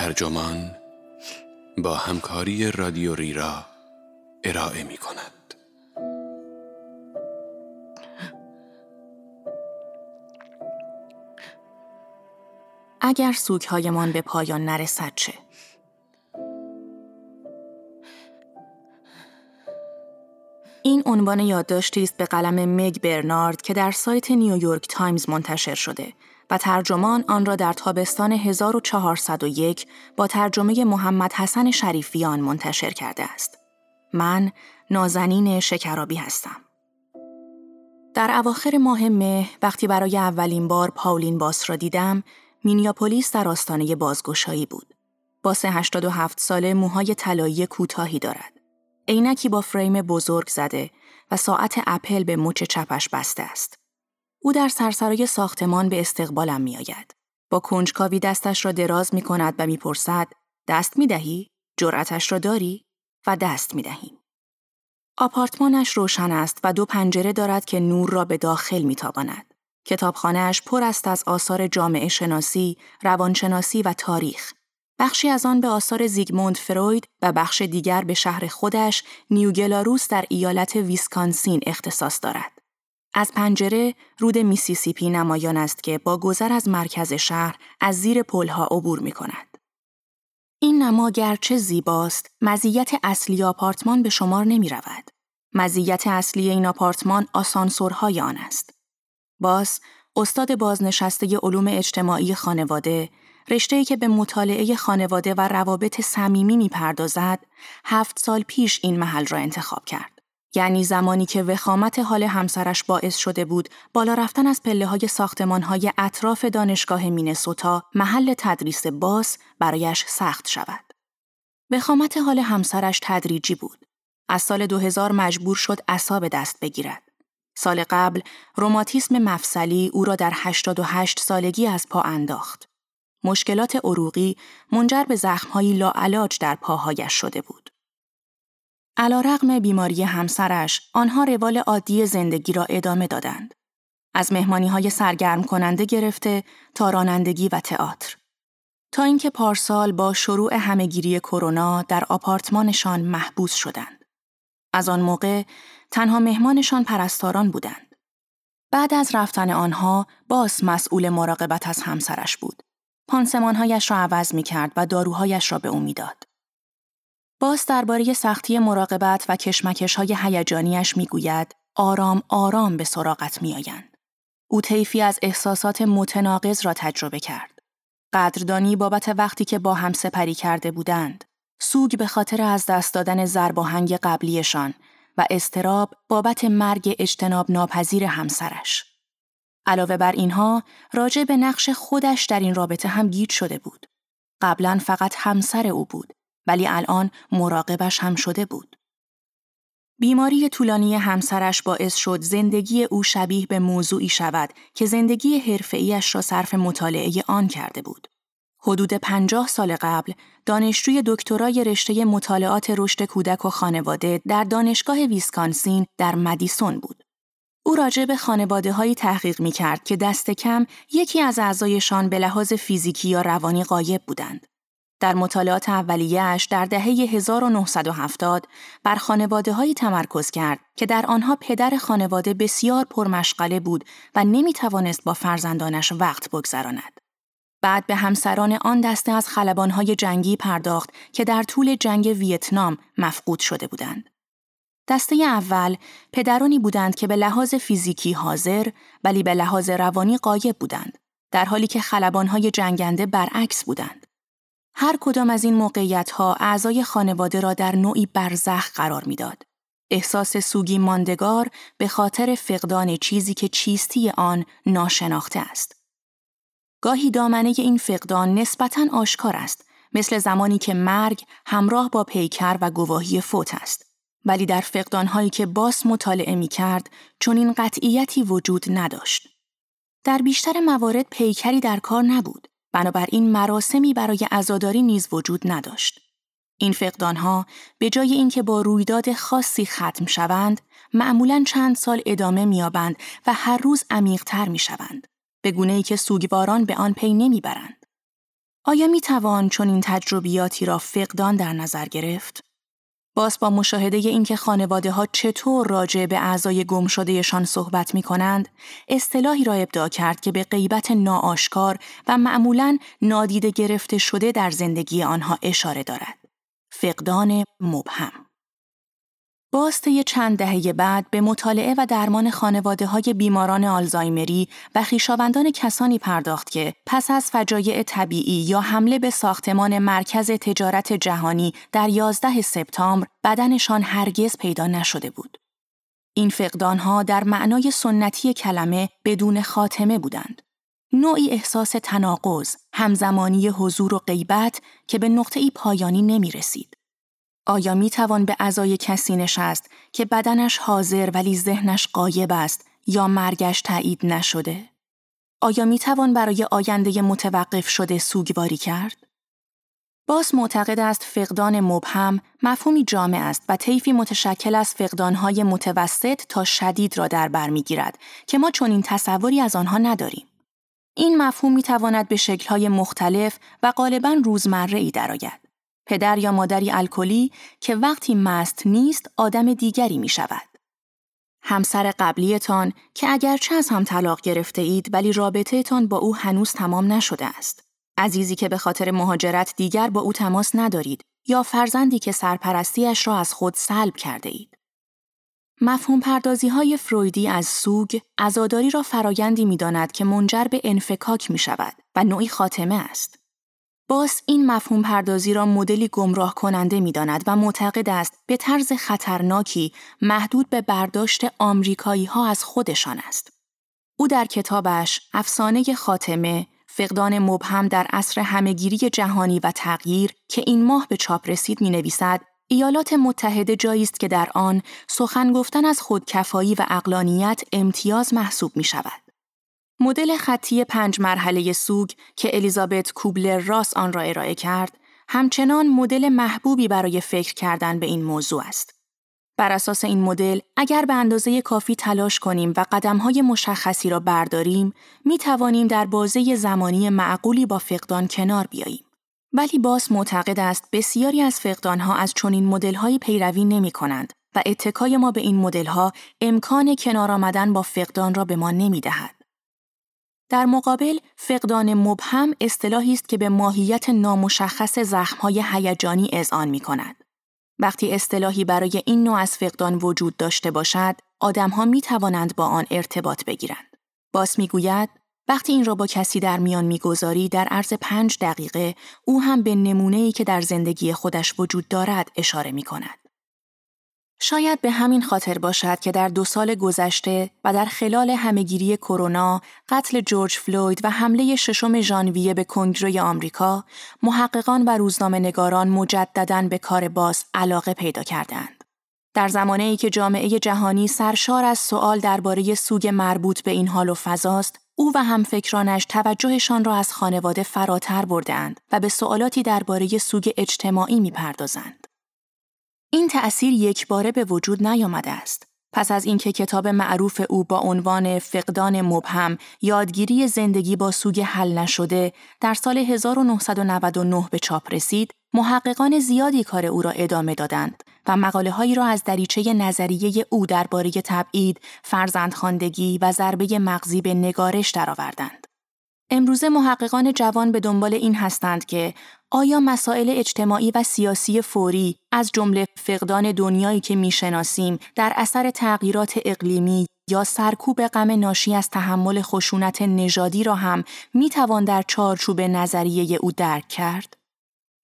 ترجمان با همکاری رادیو ریرا ارائه می کند. اگر سوگهایمان به پایان نرسد چه؟ این عنوان یادداشتی است به قلم مگ برنارد که در سایت نیویورک تایمز منتشر شده و ترجمان آن را در تابستان 1401 با ترجمه محمد حسن شریفیان منتشر کرده است. من نازنین شکرابی هستم. در اواخر ماه مه وقتی برای اولین بار پاولین باس را دیدم، مینیاپولیس در آستانه بازگشایی بود. باس 87 ساله موهای طلایی کوتاهی دارد. عینکی با فریم بزرگ زده و ساعت اپل به مچ چپش بسته است. او در سرسرای ساختمان به استقبالم می آید. با کنجکاوی دستش را دراز می کند و می‌پرسد دست می دهی؟ جرأتش را داری؟ و دست می دهیم. آپارتمانش روشن است و دو پنجره دارد که نور را به داخل می تاباند. کتابخانهاش پر است از آثار جامعه شناسی، روانشناسی و تاریخ بخشی از آن به آثار زیگموند فروید و بخش دیگر به شهر خودش نیوگلاروس در ایالت ویسکانسین اختصاص دارد. از پنجره رود میسیسیپی نمایان است که با گذر از مرکز شهر از زیر پلها عبور می کند. این نما گرچه زیباست، مزیت اصلی آپارتمان به شمار نمی رود. مزیت اصلی این آپارتمان آسانسورهای آن است. باز، استاد بازنشسته علوم اجتماعی خانواده رشته‌ای که به مطالعه خانواده و روابط صمیمی می‌پردازد، هفت سال پیش این محل را انتخاب کرد. یعنی زمانی که وخامت حال همسرش باعث شده بود بالا رفتن از پله های ساختمان های اطراف دانشگاه مینسوتا محل تدریس باس برایش سخت شود. وخامت حال همسرش تدریجی بود. از سال 2000 مجبور شد اصاب دست بگیرد. سال قبل روماتیسم مفصلی او را در 88 سالگی از پا انداخت. مشکلات عروقی منجر به زخمهایی لاعلاج در پاهایش شده بود. علا رقم بیماری همسرش، آنها روال عادی زندگی را ادامه دادند. از مهمانی های سرگرم کننده گرفته تا رانندگی و تئاتر. تا اینکه پارسال با شروع همهگیری کرونا در آپارتمانشان محبوس شدند. از آن موقع تنها مهمانشان پرستاران بودند. بعد از رفتن آنها باز مسئول مراقبت از همسرش بود. پانسمانهایش را عوض می کرد و داروهایش را به او می‌داد. باز درباره سختی مراقبت و کشمکش های هیجانیش می گوید آرام آرام به سراغت می آیند. او طیفی از احساسات متناقض را تجربه کرد. قدردانی بابت وقتی که با هم سپری کرده بودند. سوگ به خاطر از دست دادن زرباهنگ قبلیشان و استراب بابت مرگ اجتناب ناپذیر همسرش. علاوه بر اینها راجع به نقش خودش در این رابطه هم گیج شده بود. قبلا فقط همسر او بود ولی الان مراقبش هم شده بود. بیماری طولانی همسرش باعث شد زندگی او شبیه به موضوعی شود که زندگی حرفه‌ایش را صرف مطالعه آن کرده بود. حدود پنجاه سال قبل دانشجوی دکترای رشته مطالعات رشد کودک و خانواده در دانشگاه ویسکانسین در مدیسون بود. او راجع به خانواده هایی تحقیق می کرد که دست کم یکی از اعضایشان به لحاظ فیزیکی یا روانی قایب بودند. در مطالعات اولیه‌اش در دهه 1970 بر خانواده هایی تمرکز کرد که در آنها پدر خانواده بسیار پرمشغله بود و نمی توانست با فرزندانش وقت بگذراند. بعد به همسران آن دسته از خلبانهای جنگی پرداخت که در طول جنگ ویتنام مفقود شده بودند. دسته اول پدرانی بودند که به لحاظ فیزیکی حاضر ولی به لحاظ روانی قایب بودند در حالی که خلبانهای جنگنده برعکس بودند. هر کدام از این موقعیت ها اعضای خانواده را در نوعی برزخ قرار می‌داد. احساس سوگی ماندگار به خاطر فقدان چیزی که چیستی آن ناشناخته است. گاهی دامنه این فقدان نسبتاً آشکار است، مثل زمانی که مرگ همراه با پیکر و گواهی فوت است. ولی در فقدانهایی که باس مطالعه می کرد چون این قطعیتی وجود نداشت. در بیشتر موارد پیکری در کار نبود. بنابراین مراسمی برای عزاداری نیز وجود نداشت. این فقدانها به جای اینکه با رویداد خاصی ختم شوند، معمولا چند سال ادامه میابند و هر روز عمیقتر می‌شوند. به گونه ای که سوگواران به آن پی نمی‌برند. آیا می توان چون این تجربیاتی را فقدان در نظر گرفت؟ باز با مشاهده اینکه خانواده ها چطور راجع به اعضای گم شدهشان صحبت می کنند، اصطلاحی را ابداع کرد که به غیبت ناآشکار و معمولا نادیده گرفته شده در زندگی آنها اشاره دارد. فقدان مبهم باسته چند دهه بعد به مطالعه و درمان خانواده های بیماران آلزایمری و خیشاوندان کسانی پرداخت که پس از فجایع طبیعی یا حمله به ساختمان مرکز تجارت جهانی در 11 سپتامبر بدنشان هرگز پیدا نشده بود. این فقدانها در معنای سنتی کلمه بدون خاتمه بودند. نوعی احساس تناقض، همزمانی حضور و غیبت که به نقطه ای پایانی نمی رسید. آیا می توان به اعضای کسی نشست که بدنش حاضر ولی ذهنش قایب است یا مرگش تایید نشده؟ آیا می توان برای آینده متوقف شده سوگواری کرد؟ باس معتقد است فقدان مبهم مفهومی جامع است و طیفی متشکل از فقدانهای متوسط تا شدید را در بر می‌گیرد که ما چنین تصوری از آنها نداریم. این مفهوم می تواند به شکلهای مختلف و غالبا روزمره ای درآید. پدر یا مادری الکلی که وقتی مست نیست آدم دیگری می شود. همسر قبلیتان که اگرچه از هم طلاق گرفته اید ولی رابطهتان با او هنوز تمام نشده است. عزیزی که به خاطر مهاجرت دیگر با او تماس ندارید یا فرزندی که سرپرستیش را از خود سلب کرده اید. مفهوم پردازی های فرویدی از سوگ ازاداری را فرایندی می داند که منجر به انفکاک می شود و نوعی خاتمه است. باس این مفهوم پردازی را مدلی گمراه کننده می داند و معتقد است به طرز خطرناکی محدود به برداشت آمریکایی ها از خودشان است. او در کتابش افسانه خاتمه فقدان مبهم در عصر همهگیری جهانی و تغییر که این ماه به چاپ رسید می نویسد ایالات متحده جایی است که در آن سخن گفتن از خودکفایی و اقلانیت امتیاز محسوب می شود. مدل خطی پنج مرحله سوگ که الیزابت کوبلر راس آن را ارائه کرد، همچنان مدل محبوبی برای فکر کردن به این موضوع است. بر اساس این مدل، اگر به اندازه کافی تلاش کنیم و قدمهای مشخصی را برداریم، می توانیم در بازه زمانی معقولی با فقدان کنار بیاییم. ولی باس معتقد است بسیاری از فقدانها از چنین مدلهایی پیروی نمی کنند و اتکای ما به این مدلها امکان کنار آمدن با فقدان را به ما نمی دهد. در مقابل فقدان مبهم اصطلاحی است که به ماهیت نامشخص زخمهای هیجانی اذعان می کند. وقتی اصطلاحی برای این نوع از فقدان وجود داشته باشد، آدمها می توانند با آن ارتباط بگیرند. باس می گوید، وقتی این را با کسی در میان می‌گذاری در عرض پنج دقیقه او هم به نمونه‌ای که در زندگی خودش وجود دارد اشاره می کند. شاید به همین خاطر باشد که در دو سال گذشته و در خلال همهگیری کرونا، قتل جورج فلوید و حمله ششم ژانویه به کنگره آمریکا، محققان و روزنامه نگاران مجددا به کار باز علاقه پیدا کردند. در زمانه ای که جامعه جهانی سرشار از سوال درباره سوگ مربوط به این حال و فضاست، او و همفکرانش توجهشان را از خانواده فراتر بردهاند و به سوالاتی درباره سوگ اجتماعی می‌پردازند. این تأثیر یک باره به وجود نیامده است. پس از اینکه کتاب معروف او با عنوان فقدان مبهم یادگیری زندگی با سوگ حل نشده در سال 1999 به چاپ رسید، محققان زیادی کار او را ادامه دادند و مقاله هایی را از دریچه نظریه او درباره تبعید، فرزندخواندگی و ضربه مغزی به نگارش درآوردند. امروزه محققان جوان به دنبال این هستند که آیا مسائل اجتماعی و سیاسی فوری از جمله فقدان دنیایی که می‌شناسیم در اثر تغییرات اقلیمی یا سرکوب غم ناشی از تحمل خشونت نژادی را هم می‌توان در چارچوب نظریه او درک کرد؟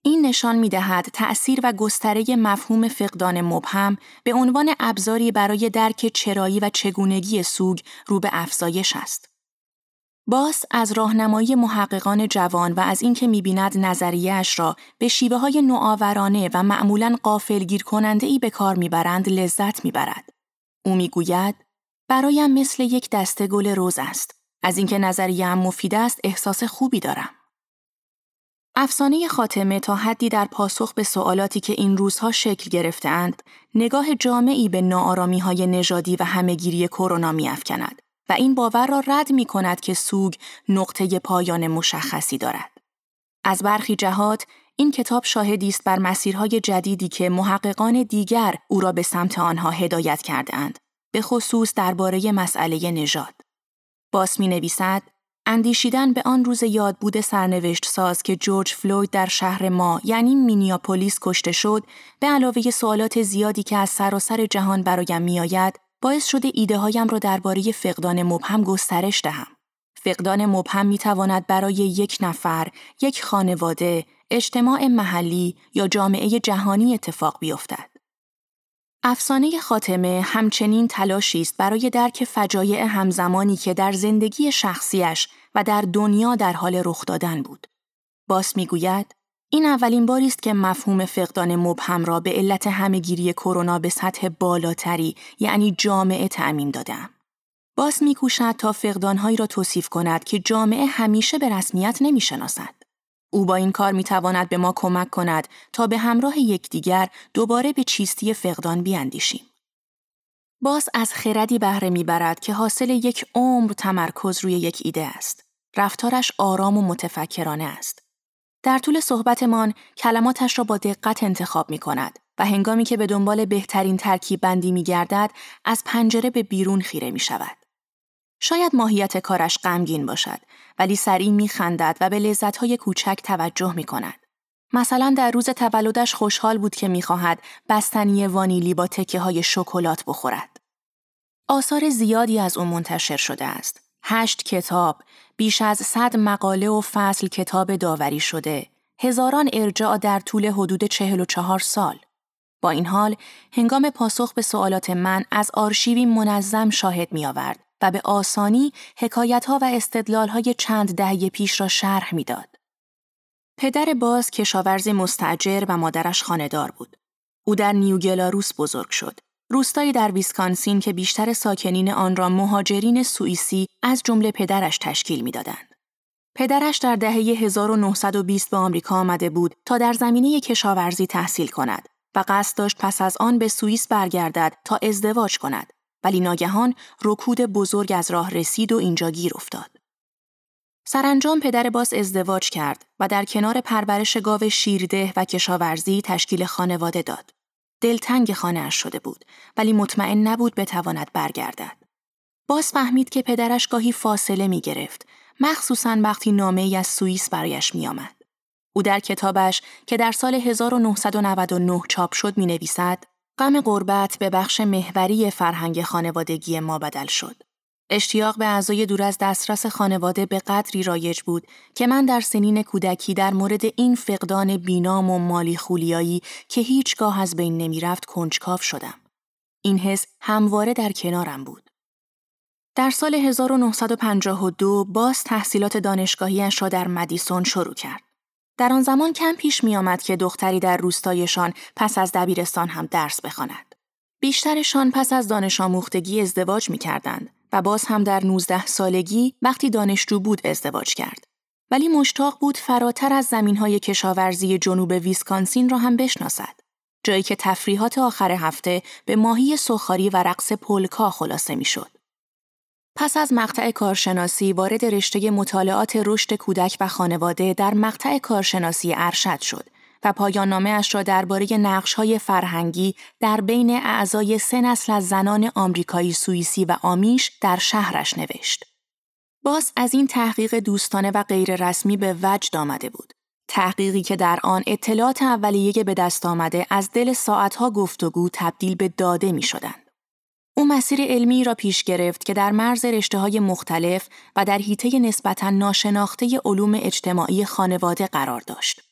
این نشان می دهد تأثیر و گستره مفهوم فقدان مبهم به عنوان ابزاری برای درک چرایی و چگونگی سوگ رو به افزایش است. باس از راهنمایی محققان جوان و از اینکه می‌بیند نظریهاش را به شیوه های نوآورانه و معمولا قافلگیر کننده ای به کار می‌برند لذت می‌برد. او می‌گوید برایم مثل یک دسته گل روز است. از اینکه نظریه هم مفید است احساس خوبی دارم. افسانه خاتمه تا حدی در پاسخ به سوالاتی که این روزها شکل گرفتهاند، نگاه جامعی به ناآرامی های نژادی و همهگیری کرونا میافکند و این باور را رد می کند که سوگ نقطه پایان مشخصی دارد. از برخی جهات این کتاب شاهدی است بر مسیرهای جدیدی که محققان دیگر او را به سمت آنها هدایت کردهاند به خصوص درباره مسئله نژاد باس می نویسد اندیشیدن به آن روز یاد بود سرنوشت ساز که جورج فلوید در شهر ما یعنی مینیاپولیس کشته شد به علاوه سوالات زیادی که از سراسر جهان برایم میآید باعث شده ایده هایم را درباره فقدان مبهم گسترش دهم. فقدان مبهم می تواند برای یک نفر، یک خانواده، اجتماع محلی یا جامعه جهانی اتفاق بیفتد. افسانه خاتمه همچنین تلاشی است برای درک فجایع همزمانی که در زندگی شخصیش و در دنیا در حال رخ دادن بود. باس می‌گوید این اولین باری است که مفهوم فقدان مبهم را به علت همهگیری کرونا به سطح بالاتری یعنی جامعه تعمین دادم. باس میکوشد تا فقدانهایی را توصیف کند که جامعه همیشه به رسمیت نمی‌شناسد. او با این کار می‌تواند به ما کمک کند تا به همراه یکدیگر دوباره به چیستی فقدان بیاندیشیم. باز از خردی بهره می‌برد که حاصل یک عمر تمرکز روی یک ایده است. رفتارش آرام و متفکرانه است. در طول صحبتمان کلماتش را با دقت انتخاب می کند و هنگامی که به دنبال بهترین ترکیب بندی می گردد از پنجره به بیرون خیره می شود. شاید ماهیت کارش غمگین باشد ولی سریع می خندد و به لذتهای کوچک توجه می کند. مثلا در روز تولدش خوشحال بود که می‌خواهد بستنی وانیلی با تکه های شکلات بخورد. آثار زیادی از او منتشر شده است. هشت کتاب، بیش از صد مقاله و فصل کتاب داوری شده، هزاران ارجاع در طول حدود چهل و چهار سال. با این حال، هنگام پاسخ به سوالات من از آرشیوی منظم شاهد می آورد و به آسانی حکایتها و استدلالهای چند دهه پیش را شرح می‌داد. پدر باز کشاورز مستجر و مادرش خاندار بود. او در نیوگلاروس بزرگ شد. روستایی در ویسکانسین که بیشتر ساکنین آن را مهاجرین سوئیسی از جمله پدرش تشکیل می‌دادند. پدرش در دهه 1920 به آمریکا آمده بود تا در زمینه کشاورزی تحصیل کند و قصد داشت پس از آن به سوئیس برگردد تا ازدواج کند ولی ناگهان رکود بزرگ از راه رسید و اینجا گیر افتاد. سرانجام پدر باس ازدواج کرد و در کنار پرورش گاو شیرده و کشاورزی تشکیل خانواده داد. دلتنگ خانه شده بود ولی مطمئن نبود بتواند برگردد. باز فهمید که پدرش گاهی فاصله می گرفت مخصوصا وقتی نامه ای از سوئیس برایش می آمد. او در کتابش که در سال 1999 چاپ شد می نویسد غم غربت به بخش محوری فرهنگ خانوادگی ما بدل شد. اشتیاق به اعضای دور از دسترس خانواده به قدری رایج بود که من در سنین کودکی در مورد این فقدان بینام و مالی خولیایی که هیچگاه از بین نمی‌رفت کنجکاو شدم. این حس همواره در کنارم بود. در سال 1952 باز تحصیلات دانشگاهیش را در مدیسون شروع کرد. در آن زمان کم پیش می آمد که دختری در روستایشان پس از دبیرستان هم درس بخواند. بیشترشان پس از دانش آموختگی ازدواج می کردند و باز هم در 19 سالگی وقتی دانشجو بود ازدواج کرد. ولی مشتاق بود فراتر از های کشاورزی جنوب ویسکانسین را هم بشناسد. جایی که تفریحات آخر هفته به ماهی سخاری و رقص پولکا خلاصه می‌شد. پس از مقطع کارشناسی وارد رشته مطالعات رشد کودک و خانواده در مقطع کارشناسی ارشد شد و پایان اش را درباره های فرهنگی در بین اعضای سه نسل از زنان آمریکایی سوئیسی و آمیش در شهرش نوشت. باز از این تحقیق دوستانه و غیررسمی به وجد آمده بود. تحقیقی که در آن اطلاعات اولیه به دست آمده از دل ساعتها گفتگو تبدیل به داده می شدند. او مسیر علمی را پیش گرفت که در مرز رشته های مختلف و در حیطه نسبتا ناشناخته علوم اجتماعی خانواده قرار داشت.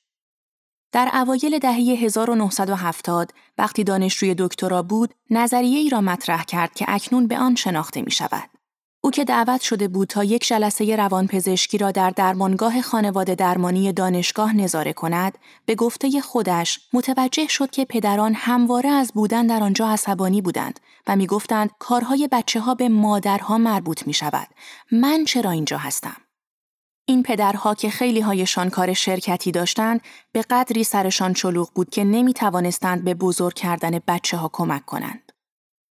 در اوایل دهه 1970 وقتی دانشجوی دکترا بود، نظریه ای را مطرح کرد که اکنون به آن شناخته می شود. او که دعوت شده بود تا یک جلسه روانپزشکی را در درمانگاه خانواده درمانی دانشگاه نظاره کند، به گفته خودش متوجه شد که پدران همواره از بودن در آنجا عصبانی بودند و می‌گفتند کارهای بچه ها به مادرها مربوط می شود. من چرا اینجا هستم؟ این پدرها که خیلی هایشان کار شرکتی داشتند به قدری سرشان چلوغ بود که نمی توانستند به بزرگ کردن بچه ها کمک کنند.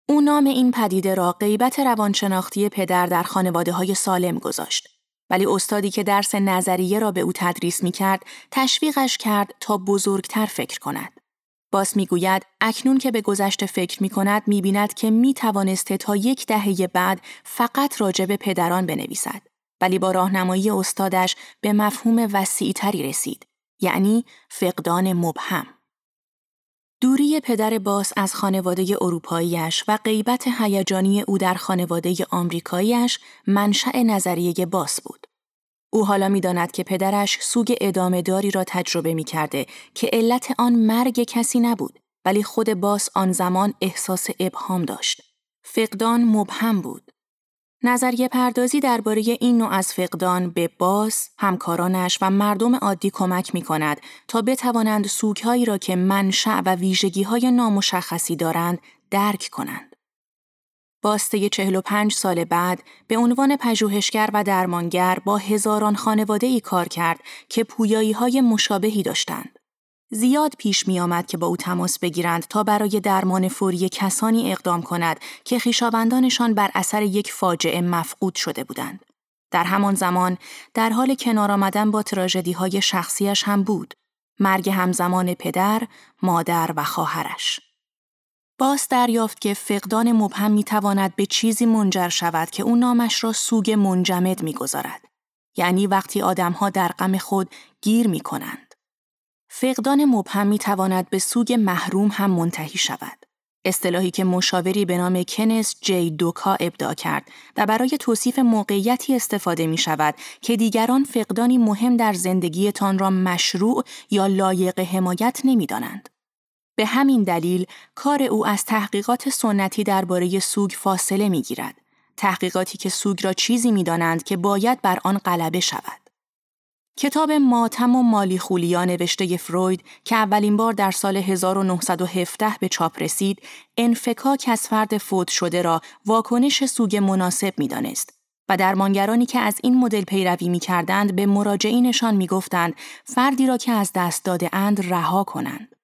او نام این پدیده را غیبت روانشناختی پدر در خانواده های سالم گذاشت ولی استادی که درس نظریه را به او تدریس می کرد تشویقش کرد تا بزرگتر فکر کند. باس می‌گوید اکنون که به گذشته فکر می کند می بیند که می توانسته تا یک دهه بعد فقط راجع پدران بنویسد. ولی با راهنمایی استادش به مفهوم وسیعتری رسید. یعنی فقدان مبهم. دوری پدر باس از خانواده اروپاییش و غیبت هیجانی او در خانواده آمریکاییش منشأ نظریه باس بود. او حالا می‌داند که پدرش سوگ ادامه داری را تجربه می کرده که علت آن مرگ کسی نبود ولی خود باس آن زمان احساس ابهام داشت. فقدان مبهم بود. نظریه پردازی درباره این نوع از فقدان به باس، همکارانش و مردم عادی کمک می کند تا بتوانند سوگهایی را که منشأ و ویژگی های نامشخصی دارند درک کنند. باسته 45 سال بعد به عنوان پژوهشگر و درمانگر با هزاران خانواده ای کار کرد که پویایی های مشابهی داشتند. زیاد پیش می آمد که با او تماس بگیرند تا برای درمان فوری کسانی اقدام کند که خیشاوندانشان بر اثر یک فاجعه مفقود شده بودند. در همان زمان در حال کنار آمدن با تراژدی های شخصیش هم بود. مرگ همزمان پدر، مادر و خواهرش. باز دریافت که فقدان مبهم می تواند به چیزی منجر شود که او نامش را سوگ منجمد می گذارد. یعنی وقتی آدمها در غم خود گیر می کنند. فقدان مبهم می تواند به سوگ محروم هم منتهی شود. اصطلاحی که مشاوری به نام کنس جی دوکا ابداع کرد و برای توصیف موقعیتی استفاده می شود که دیگران فقدانی مهم در زندگیتان را مشروع یا لایق حمایت نمی دانند. به همین دلیل کار او از تحقیقات سنتی درباره سوگ فاصله می گیرد. تحقیقاتی که سوگ را چیزی می دانند که باید بر آن غلبه شود. کتاب ماتم و مالی خولیا نوشته فروید که اولین بار در سال 1917 به چاپ رسید، انفکاک از فرد فوت شده را واکنش سوگ مناسب می دانست. و درمانگرانی که از این مدل پیروی می کردند به مراجعینشان می گفتند فردی را که از دست داده اند رها کنند.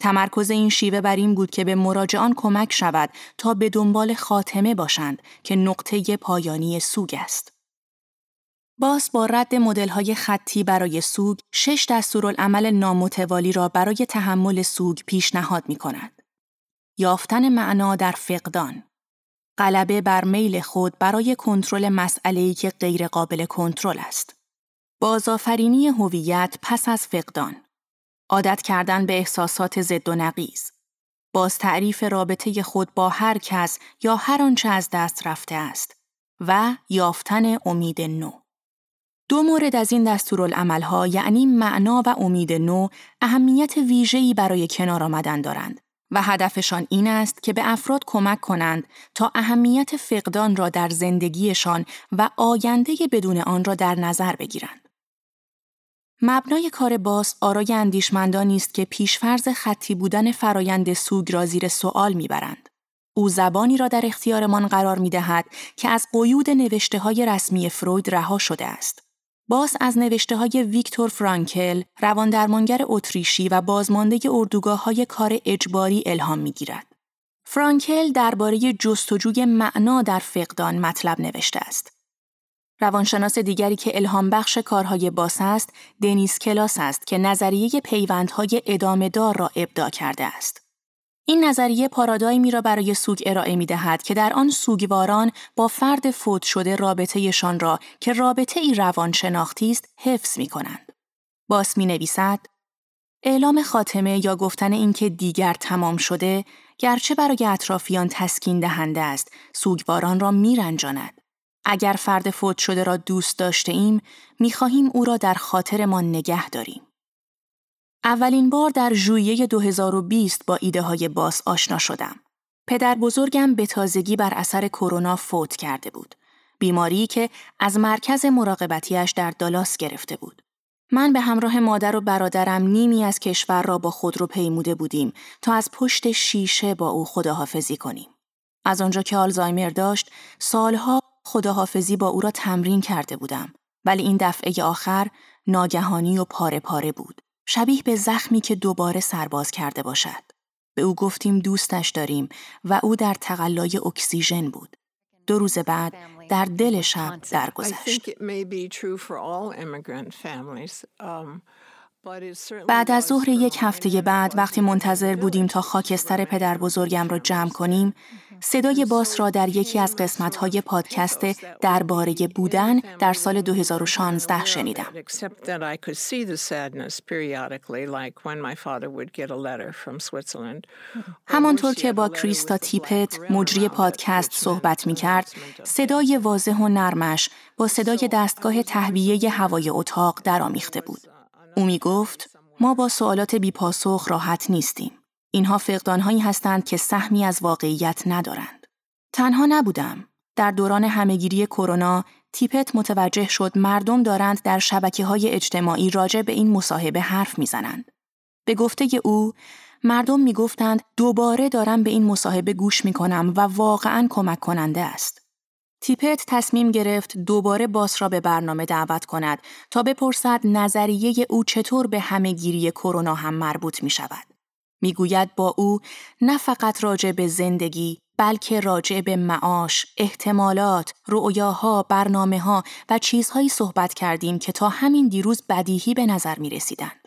تمرکز این شیوه بر این بود که به مراجعان کمک شود تا به دنبال خاتمه باشند که نقطه پایانی سوگ است. باز با رد های خطی برای سوگ، شش دستورالعمل نامتوالی را برای تحمل سوگ پیشنهاد می کند. یافتن معنا در فقدان غلبه بر میل خود برای کنترل مسئله‌ای که غیرقابل کنترل است. بازآفرینی هویت پس از فقدان. عادت کردن به احساسات ضد و نقیز. باز تعریف رابطه خود با هر کس یا هر آنچه از دست رفته است و یافتن امید نو. دو مورد از این دستورالعملها یعنی معنا و امید نو اهمیت ویژه‌ای برای کنار آمدن دارند و هدفشان این است که به افراد کمک کنند تا اهمیت فقدان را در زندگیشان و آینده بدون آن را در نظر بگیرند. مبنای کار باس آرای اندیشمندانی است که پیشفرز خطی بودن فرایند سوگ را زیر سوال می‌برند. او زبانی را در اختیارمان قرار می دهد که از قیود نوشته های رسمی فروید رها شده است. باز از نوشته های ویکتور فرانکل، رواندرمانگر اتریشی و بازمانده اردوگاه های کار اجباری الهام می گیرد. فرانکل درباره جستجوی معنا در فقدان مطلب نوشته است. روانشناس دیگری که الهام بخش کارهای باس است، دنیس کلاس است که نظریه پیوندهای ادامه دار را ابداع کرده است. این نظریه پارادایمی را برای سوگ ارائه می دهد که در آن سوگواران با فرد فوت شده رابطهشان را که رابطه ای روان شناختی است حفظ می کنند. باس می نویسد اعلام خاتمه یا گفتن اینکه دیگر تمام شده گرچه برای اطرافیان تسکین دهنده است سوگواران را می رنجاند. اگر فرد فوت شده را دوست داشته ایم می خواهیم او را در خاطرمان نگه داریم. اولین بار در ژوئیه 2020 با ایده های باس آشنا شدم. پدر بزرگم به تازگی بر اثر کرونا فوت کرده بود. بیماری که از مرکز مراقبتیش در دالاس گرفته بود. من به همراه مادر و برادرم نیمی از کشور را با خود رو پیموده بودیم تا از پشت شیشه با او خداحافظی کنیم. از آنجا که آلزایمر داشت، سالها خداحافظی با او را تمرین کرده بودم. ولی این دفعه آخر ناگهانی و پاره پاره بود. شبیه به زخمی که دوباره سرباز کرده باشد. به او گفتیم دوستش داریم و او در تقلای اکسیژن بود. دو روز بعد در دل شب درگذشت. بعد از ظهر یک هفته بعد وقتی منتظر بودیم تا خاکستر پدر بزرگم را جمع کنیم، صدای باس را در یکی از قسمت‌های پادکست درباره بودن در سال 2016 شنیدم. همانطور که با کریستا تیپت مجری پادکست صحبت می کرد، صدای واضح و نرمش با صدای دستگاه تهویه هوای اتاق درآمیخته بود. او می گفت ما با سوالات بیپاسخ راحت نیستیم. اینها فقدانهایی هستند که سهمی از واقعیت ندارند. تنها نبودم. در دوران همهگیری کرونا تیپت متوجه شد مردم دارند در شبکه های اجتماعی راجع به این مصاحبه حرف می‌زنند. به گفته او مردم می‌گفتند دوباره دارم به این مصاحبه گوش می کنم و واقعا کمک کننده است. تیپت تصمیم گرفت دوباره باس را به برنامه دعوت کند تا بپرسد نظریه او چطور به همهگیری کرونا هم مربوط می شود. می‌گوید با او نه فقط راجع به زندگی بلکه راجع به معاش، احتمالات، رؤیاها، برنامه ها و چیزهایی صحبت کردیم که تا همین دیروز بدیهی به نظر می رسیدند.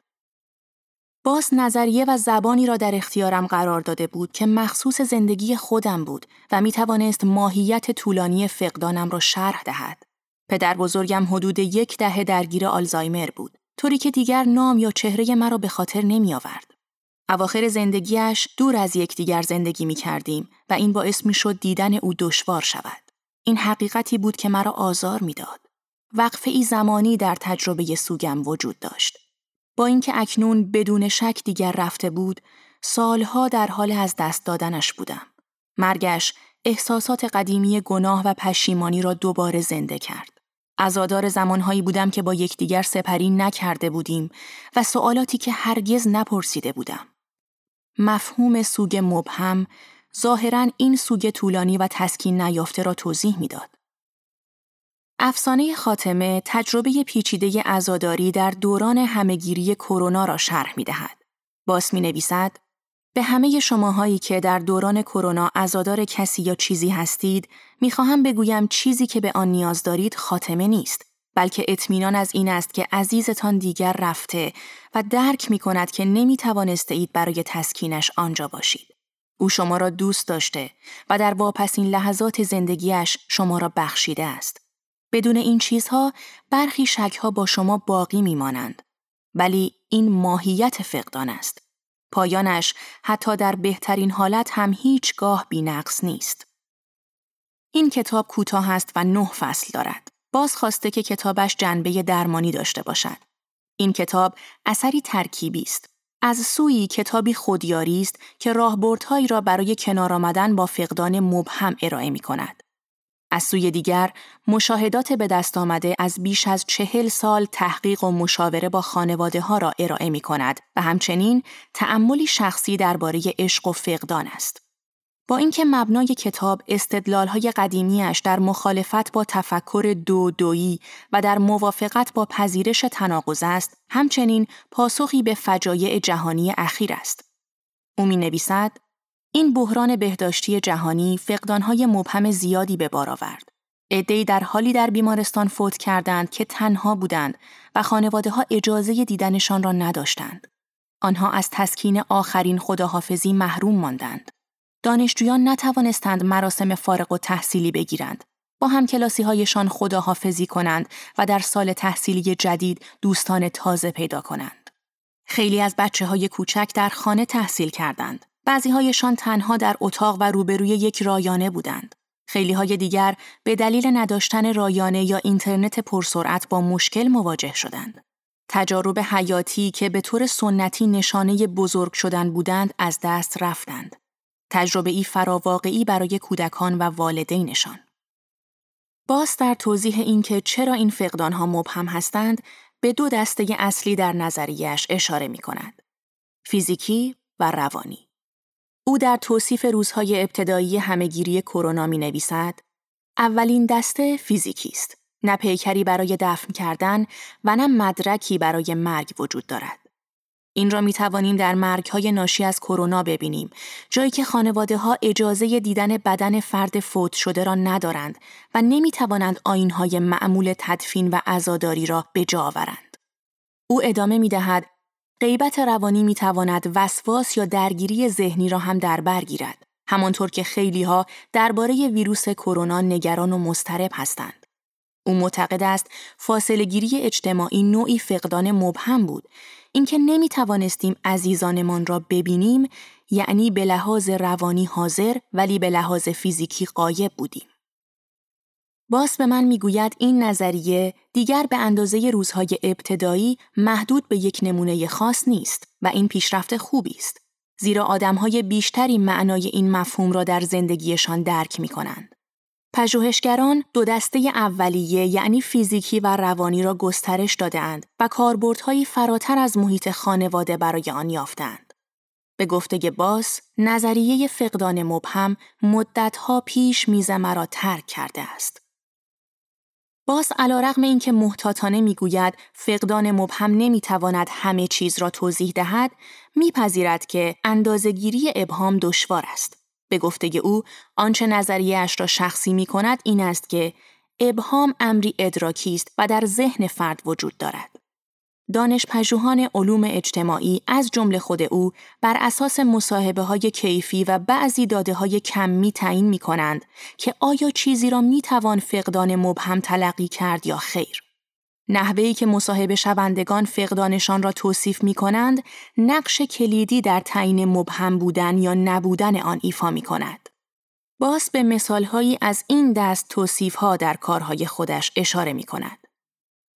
باز نظریه و زبانی را در اختیارم قرار داده بود که مخصوص زندگی خودم بود و می توانست ماهیت طولانی فقدانم را شرح دهد. پدر بزرگم حدود یک دهه درگیر آلزایمر بود، طوری که دیگر نام یا چهره مرا به خاطر نمی آورد. اواخر زندگیش دور از یکدیگر زندگی می کردیم و این باعث می شد دیدن او دشوار شود. این حقیقتی بود که مرا آزار می‌داد. وقفه ای زمانی در تجربه سوگم وجود داشت. با اینکه اکنون بدون شک دیگر رفته بود، سالها در حال از دست دادنش بودم. مرگش احساسات قدیمی گناه و پشیمانی را دوباره زنده کرد. ازادار زمانهایی بودم که با یکدیگر سپری نکرده بودیم و سوالاتی که هرگز نپرسیده بودم. مفهوم سوگ مبهم ظاهرا این سوگ طولانی و تسکین نیافته را توضیح می‌داد. افسانه خاتمه تجربه پیچیده ازاداری در دوران همهگیری کرونا را شرح می دهد. باس می نویسد به همه شماهایی که در دوران کرونا ازادار کسی یا چیزی هستید، می‌خواهم بگویم چیزی که به آن نیاز دارید خاتمه نیست، بلکه اطمینان از این است که عزیزتان دیگر رفته و درک می کند که نمی توانسته اید برای تسکینش آنجا باشید. او شما را دوست داشته و در واپسین لحظات زندگیش شما را بخشیده است. بدون این چیزها برخی شکها با شما باقی میمانند. ولی این ماهیت فقدان است. پایانش حتی در بهترین حالت هم هیچگاه بینقص نیست. این کتاب کوتاه است و نه فصل دارد. باز خواسته که کتابش جنبه درمانی داشته باشد. این کتاب اثری ترکیبی است. از سوی کتابی خودیاری است که راهبردهایی را برای کنار آمدن با فقدان مبهم ارائه می کند. از سوی دیگر مشاهدات به دست آمده از بیش از چهل سال تحقیق و مشاوره با خانواده ها را ارائه می کند و همچنین تأملی شخصی درباره عشق و فقدان است. با اینکه مبنای کتاب های قدیمیش در مخالفت با تفکر دو دویی و در موافقت با پذیرش تناقض است، همچنین پاسخی به فجایع جهانی اخیر است. او می نویسد این بحران بهداشتی جهانی فقدانهای مبهم زیادی به بار آورد. عدهای در حالی در بیمارستان فوت کردند که تنها بودند و خانواده ها اجازه دیدنشان را نداشتند. آنها از تسکین آخرین خداحافظی محروم ماندند. دانشجویان نتوانستند مراسم فارغ و تحصیلی بگیرند. با هم کلاسی هایشان خداحافظی کنند و در سال تحصیلی جدید دوستان تازه پیدا کنند. خیلی از بچه های کوچک در خانه تحصیل کردند. بعضی هایشان تنها در اتاق و روبروی یک رایانه بودند. خیلی های دیگر به دلیل نداشتن رایانه یا اینترنت پرسرعت با مشکل مواجه شدند. تجارب حیاتی که به طور سنتی نشانه بزرگ شدن بودند از دست رفتند. تجربه ای فراواقعی برای کودکان و والدینشان. باز در توضیح اینکه چرا این فقدانها مبهم هستند، به دو دسته اصلی در نظریش اشاره می کند. فیزیکی و روانی. او در توصیف روزهای ابتدایی همهگیری کرونا می نویسد اولین دسته فیزیکی است. نه پیکری برای دفن کردن و نه مدرکی برای مرگ وجود دارد. این را می توانیم در مرگ های ناشی از کرونا ببینیم جایی که خانواده ها اجازه دیدن بدن فرد فوت شده را ندارند و نمی توانند آین های معمول تدفین و عزاداری را به جا آورند. او ادامه می دهد غیبت روانی می تواند وسواس یا درگیری ذهنی را هم در بر گیرد. همانطور که خیلی ها درباره ویروس کرونا نگران و مضطرب هستند. او معتقد است فاصله گیری اجتماعی نوعی فقدان مبهم بود. اینکه نمی توانستیم عزیزانمان را ببینیم یعنی به لحاظ روانی حاضر ولی به لحاظ فیزیکی قایب بودیم. باس به من می‌گوید این نظریه دیگر به اندازه روزهای ابتدایی محدود به یک نمونه خاص نیست و این پیشرفت خوبی است. زیرا آدمهای بیشتری معنای این مفهوم را در زندگیشان درک می کنند. پژوهشگران دو دسته اولیه یعنی فیزیکی و روانی را گسترش دادهاند و کاربردهایی فراتر از محیط خانواده برای آن یافتند. به گفته باس، نظریه فقدان مبهم مدتها پیش میز مرا ترک کرده است. باز علا رقم این که محتاطانه می‌گوید فقدان مبهم نمی‌تواند همه چیز را توضیح دهد، میپذیرد که اندازهگیری ابهام دشوار است. به گفته او آنچه نظریهاش را شخصی می کند این است که ابهام امری ادراکی است و در ذهن فرد وجود دارد. دانش پژوهان علوم اجتماعی از جمله خود او بر اساس مصاحبه های کیفی و بعضی داده های کمی تعیین می کنند که آیا چیزی را می توان فقدان مبهم تلقی کرد یا خیر. نحوهی که مصاحبه شوندگان فقدانشان را توصیف می کنند، نقش کلیدی در تعیین مبهم بودن یا نبودن آن ایفا می کند. باس به مثالهایی از این دست توصیف ها در کارهای خودش اشاره می کند.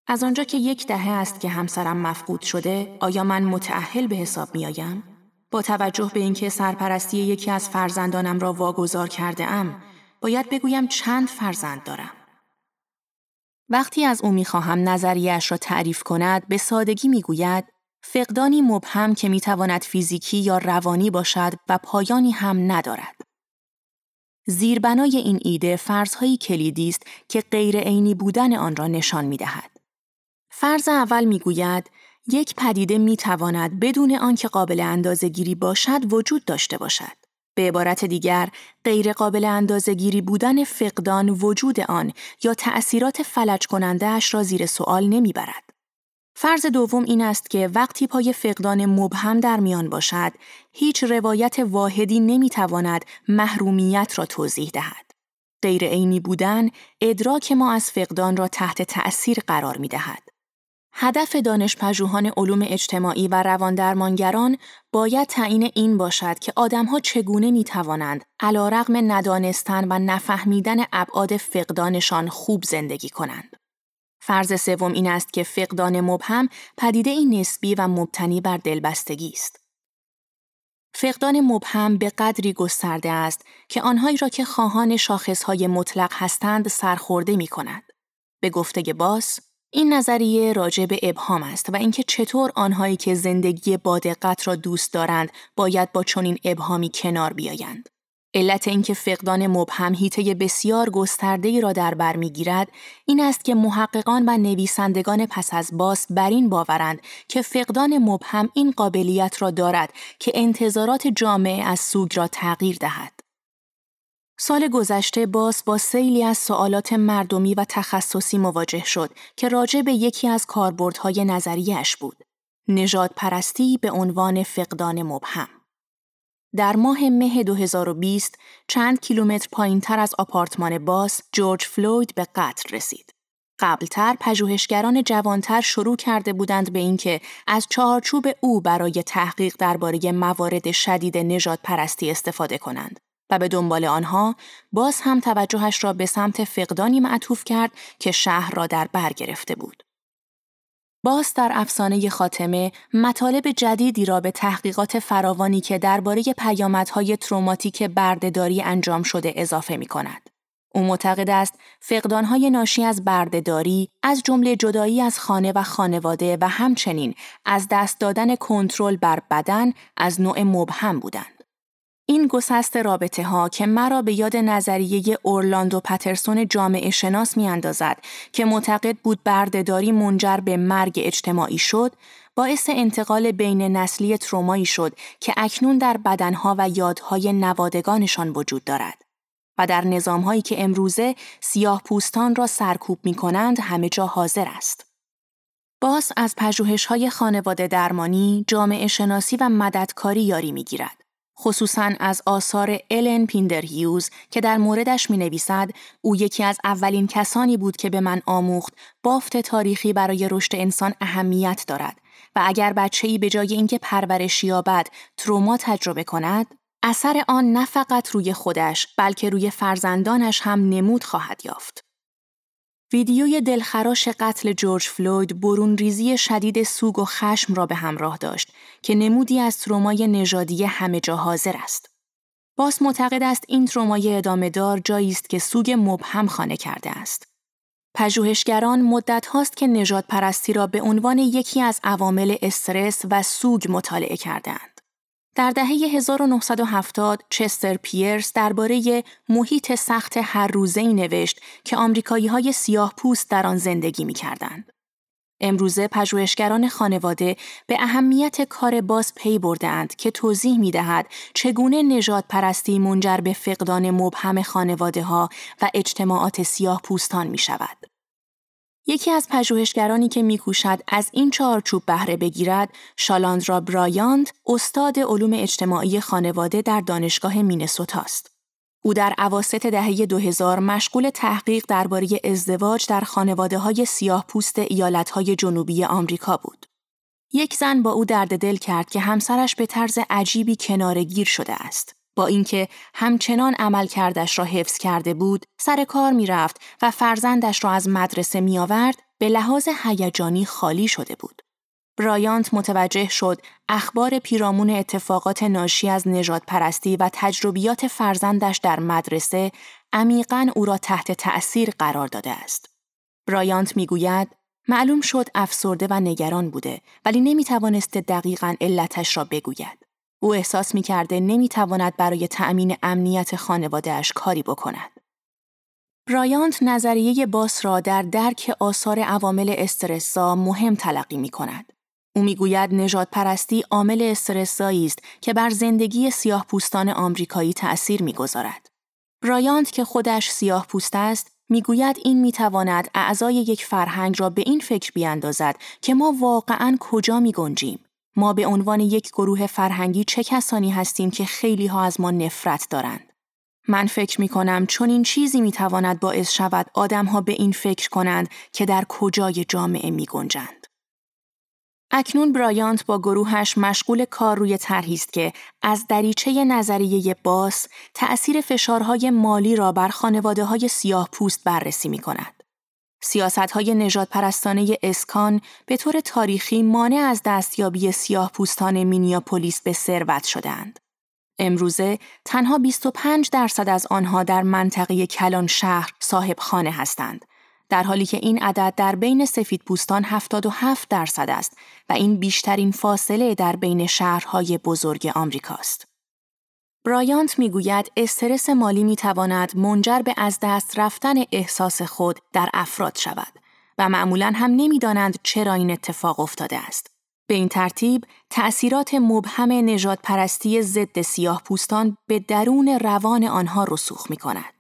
از آنجا که یک دهه است که همسرم مفقود شده، آیا من متعهل به حساب می آیم؟ با توجه به اینکه سرپرستی یکی از فرزندانم را واگذار کرده ام، باید بگویم چند فرزند دارم. وقتی از او می‌خواهم نظریش را تعریف کند به سادگی می‌گوید فقدانی مبهم که می‌تواند فیزیکی یا روانی باشد و پایانی هم ندارد. زیربنای این ایده فرضهایی کلیدی است که غیر عینی بودن آن را نشان می‌دهد. فرض اول می‌گوید یک پدیده می‌تواند بدون آنکه قابل اندازه گیری باشد وجود داشته باشد. به عبارت دیگر، غیرقابل اندازهگیری بودن فقدان وجود آن یا تأثیرات فلج کننده اش را زیر سوال نمی‌برد. فرض دوم این است که وقتی پای فقدان مبهم در میان باشد، هیچ روایت واحدی نمی‌تواند محرومیت را توضیح دهد. غیر عینی بودن، ادراک ما از فقدان را تحت تأثیر قرار می دهد. هدف دانشپژوهان علوم اجتماعی و رواندرمانگران باید تعیین این باشد که آدمها چگونه می توانند علا رغم ندانستن و نفهمیدن ابعاد فقدانشان خوب زندگی کنند. فرض سوم این است که فقدان مبهم پدیده این نسبی و مبتنی بر دلبستگی است. فقدان مبهم به قدری گسترده است که آنهایی را که خواهان شاخصهای مطلق هستند سرخورده می کند. به گفته باس، این نظریه راجع به ابهام است و اینکه چطور آنهایی که زندگی با دقت را دوست دارند باید با چنین ابهامی کنار بیایند. علت اینکه فقدان مبهم هیته بسیار گسترده را در بر می‌گیرد این است که محققان و نویسندگان پس از باس بر این باورند که فقدان مبهم این قابلیت را دارد که انتظارات جامعه از سوگ را تغییر دهد. سال گذشته باس با سیلی از سوالات مردمی و تخصصی مواجه شد که راجع به یکی از کاربردهای نظریش بود. نجات پرستی به عنوان فقدان مبهم. در ماه مه 2020 چند کیلومتر پایین تر از آپارتمان باس جورج فلوید به قتل رسید. قبلتر پژوهشگران جوانتر شروع کرده بودند به اینکه از چهارچوب او برای تحقیق درباره موارد شدید نجات پرستی استفاده کنند. و به دنبال آنها باز هم توجهش را به سمت فقدانی معطوف کرد که شهر را در بر گرفته بود. باز در افسانه خاتمه مطالب جدیدی را به تحقیقات فراوانی که درباره پیامدهای تروماتیک بردهداری انجام شده اضافه می کند. او معتقد است فقدانهای ناشی از بردهداری از جمله جدایی از خانه و خانواده و همچنین از دست دادن کنترل بر بدن از نوع مبهم بودند. این گسست رابطه ها که مرا به یاد نظریه اورلاندو پترسون جامعه شناس می اندازد که معتقد بود بردهداری منجر به مرگ اجتماعی شد، باعث انتقال بین نسلی ترومایی شد که اکنون در بدنها و یادهای نوادگانشان وجود دارد. و در نظامهایی که امروزه سیاه پوستان را سرکوب می کنند همه جا حاضر است. باز از پژوهش های خانواده درمانی، جامعه شناسی و مددکاری یاری می گیرد. خصوصا از آثار الن پیندر هیوز که در موردش می نویسد او یکی از اولین کسانی بود که به من آموخت بافت تاریخی برای رشد انسان اهمیت دارد و اگر بچه ای به جای اینکه پرورش یابد تروما تجربه کند اثر آن نه فقط روی خودش بلکه روی فرزندانش هم نمود خواهد یافت. ویدیوی دلخراش قتل جورج فلوید برون ریزی شدید سوگ و خشم را به همراه داشت که نمودی از ترومای نژادی همه جا حاضر است. باس معتقد است این ترومای ادامه دار جایی است که سوگ مبهم خانه کرده است. پژوهشگران مدت هاست که نجات پرستی را به عنوان یکی از عوامل استرس و سوگ مطالعه کردند. در دهه 1970 چستر پیرس درباره محیط سخت هر روزه ای نوشت که آمریکایی های سیاه پوست در آن زندگی می کردند. امروزه پژوهشگران خانواده به اهمیت کار باز پی بردهاند که توضیح می دهد چگونه نجات پرستی منجر به فقدان مبهم خانواده ها و اجتماعات سیاه پوستان می شود. یکی از پژوهشگرانی که میکوشد از این چارچوب بهره بگیرد، شالاندرا برایاند، استاد علوم اجتماعی خانواده در دانشگاه مینسوتا است. او در عواست دهه 2000 مشغول تحقیق درباره ازدواج در خانواده های سیاه پوست ایالت های جنوبی آمریکا بود. یک زن با او درد دل کرد که همسرش به طرز عجیبی کنارگیر شده است. با اینکه همچنان عمل کردش را حفظ کرده بود، سر کار می رفت و فرزندش را از مدرسه می آورد، به لحاظ هیجانی خالی شده بود. برایانت متوجه شد اخبار پیرامون اتفاقات ناشی از نجات پرستی و تجربیات فرزندش در مدرسه عمیقا او را تحت تأثیر قرار داده است. برایانت می‌گوید معلوم شد افسرده و نگران بوده ولی نمی توانسته دقیقا علتش را بگوید. او احساس می کرده نمی تواند برای تأمین امنیت خانوادهش کاری بکند. برایانت نظریه باس را در درک آثار عوامل استرسا مهم تلقی می کند. او می‌گوید نجات پرستی عامل استرسایی است که بر زندگی سیاه پوستان آمریکایی تأثیر می‌گذارد. برایانت که خودش سیاه پوست است، می‌گوید این می‌تواند اعضای یک فرهنگ را به این فکر بیاندازد که ما واقعا کجا می گنجیم ما به عنوان یک گروه فرهنگی چه کسانی هستیم که خیلی ها از ما نفرت دارند. من فکر می کنم چون این چیزی می تواند باعث شود آدم ها به این فکر کنند که در کجای جامعه می گنجند. اکنون برایانت با گروهش مشغول کار روی طرحی است که از دریچه نظریه باس تأثیر فشارهای مالی را بر خانواده های سیاه پوست بررسی می کند. سیاست های نجات پرستانه اسکان به طور تاریخی مانع از دستیابی سیاه پوستان مینیاپولیس به ثروت شدند. امروزه تنها 25 درصد از آنها در منطقه کلان شهر صاحب خانه هستند. در حالی که این عدد در بین سفید پوستان 77 درصد است و این بیشترین فاصله در بین شهرهای بزرگ آمریکاست. برایانت می‌گوید استرس مالی می تواند منجر به از دست رفتن احساس خود در افراد شود و معمولا هم نمی‌دانند چرا این اتفاق افتاده است. به این ترتیب تأثیرات مبهم نجات پرستی ضد سیاه پوستان به درون روان آنها رسوخ می کند.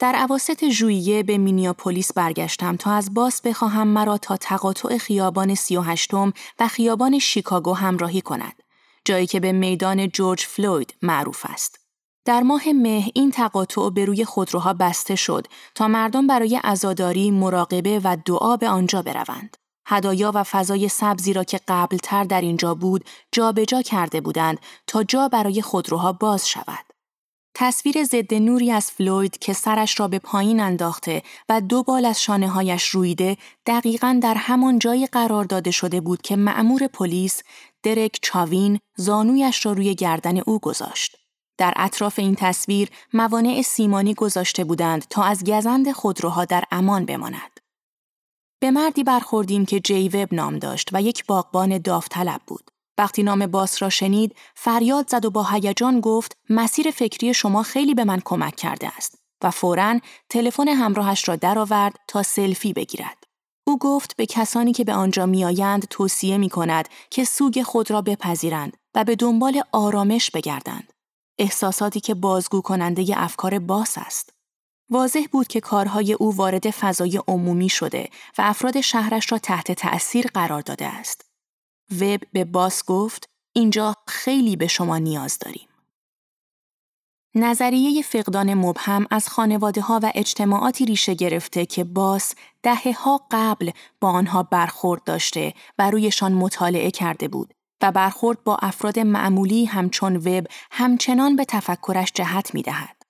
در عواست ژوئیه به مینیاپولیس برگشتم تا از باس بخواهم مرا تا تقاطع خیابان 38 و خیابان شیکاگو همراهی کند. جایی که به میدان جورج فلوید معروف است. در ماه مه این تقاطع به روی خودروها بسته شد تا مردم برای عزاداری، مراقبه و دعا به آنجا بروند. هدایا و فضای سبزی را که قبلتر در اینجا بود جابجا جا کرده بودند تا جا برای خودروها باز شود. تصویر ضد نوری از فلوید که سرش را به پایین انداخته و دو بال از شانه هایش رویده دقیقا در همان جایی قرار داده شده بود که معمور پلیس درک چاوین زانویش را روی گردن او گذاشت. در اطراف این تصویر موانع سیمانی گذاشته بودند تا از گزند خودروها در امان بماند. به مردی برخوردیم که جی وب نام داشت و یک باغبان داوطلب بود. وقتی نام باس را شنید، فریاد زد و با هیجان گفت مسیر فکری شما خیلی به من کمک کرده است و فوراً تلفن همراهش را درآورد تا سلفی بگیرد. او گفت به کسانی که به آنجا میآیند توصیه می کند که سوگ خود را بپذیرند و به دنبال آرامش بگردند. احساساتی که بازگو کننده افکار باس است. واضح بود که کارهای او وارد فضای عمومی شده و افراد شهرش را تحت تأثیر قرار داده است. وب به باس گفت اینجا خیلی به شما نیاز داریم. نظریه فقدان مبهم از خانواده ها و اجتماعاتی ریشه گرفته که باس دهه ها قبل با آنها برخورد داشته و رویشان مطالعه کرده بود و برخورد با افراد معمولی همچون وب همچنان به تفکرش جهت می دهد.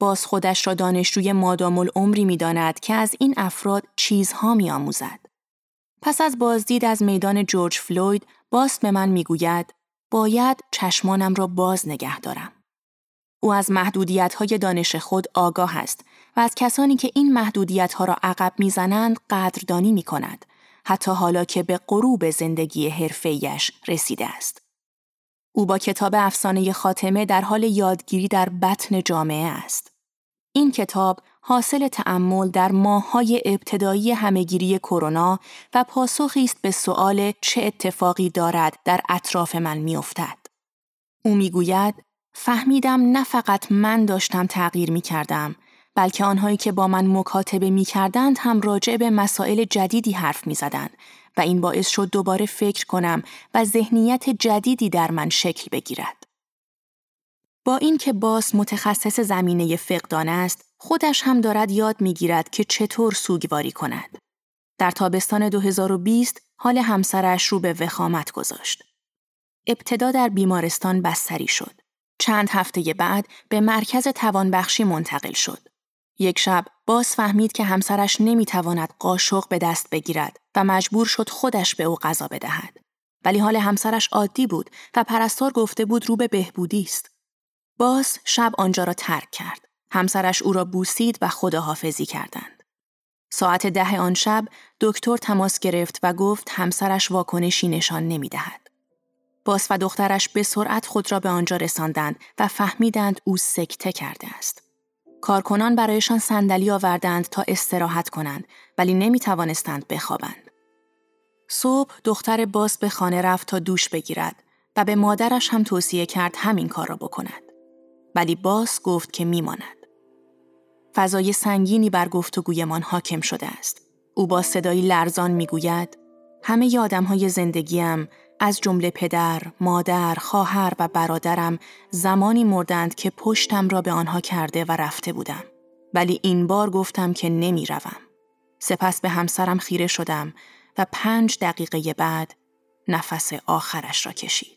باز خودش را دانشجوی مادام العمری می داند که از این افراد چیزها می آموزد. پس از بازدید از میدان جورج فلوید، باس به من می گوید باید چشمانم را باز نگه دارم. او از محدودیت های دانش خود آگاه است و از کسانی که این محدودیت ها را عقب می‌زنند قدردانی می کند حتی حالا که به غروب زندگی حرفه‌ایش رسیده است. او با کتاب افسانه خاتمه در حال یادگیری در بطن جامعه است. این کتاب حاصل تأمل در ماههای ابتدایی همهگیری کرونا و پاسخی است به سؤال چه اتفاقی دارد در اطراف من میافتد. او می‌گوید فهمیدم نه فقط من داشتم تغییر می کردم بلکه آنهایی که با من مکاتبه می کردند هم راجع به مسائل جدیدی حرف می زدند و این باعث شد دوباره فکر کنم و ذهنیت جدیدی در من شکل بگیرد. با اینکه باس متخصص زمینه فقدان است، خودش هم دارد یاد می‌گیرد که چطور سوگواری کند. در تابستان 2020 حال همسرش رو به وخامت گذاشت. ابتدا در بیمارستان بستری شد. چند هفته بعد به مرکز توانبخشی منتقل شد. یک شب باز فهمید که همسرش نمی‌تواند قاشق به دست بگیرد و مجبور شد خودش به او غذا بدهد. ولی حال همسرش عادی بود و پرستار گفته بود رو به بهبودی است. باز شب آنجا را ترک کرد. همسرش او را بوسید و خداحافظی کردند. ساعت ده آن شب دکتر تماس گرفت و گفت همسرش واکنشی نشان نمی دهد. باس و دخترش به سرعت خود را به آنجا رساندند و فهمیدند او سکته کرده است. کارکنان برایشان صندلی آوردند تا استراحت کنند ولی نمی توانستند بخوابند. صبح دختر باس به خانه رفت تا دوش بگیرد و به مادرش هم توصیه کرد همین کار را بکند. ولی باس گفت که میماند. فضای سنگینی بر گفتگویمان حاکم شده است. او با صدایی لرزان می‌گوید همه یادم های زندگیم از جمله پدر، مادر، خواهر و برادرم زمانی مردند که پشتم را به آنها کرده و رفته بودم. ولی این بار گفتم که نمی روم. سپس به همسرم خیره شدم و پنج دقیقه بعد نفس آخرش را کشید.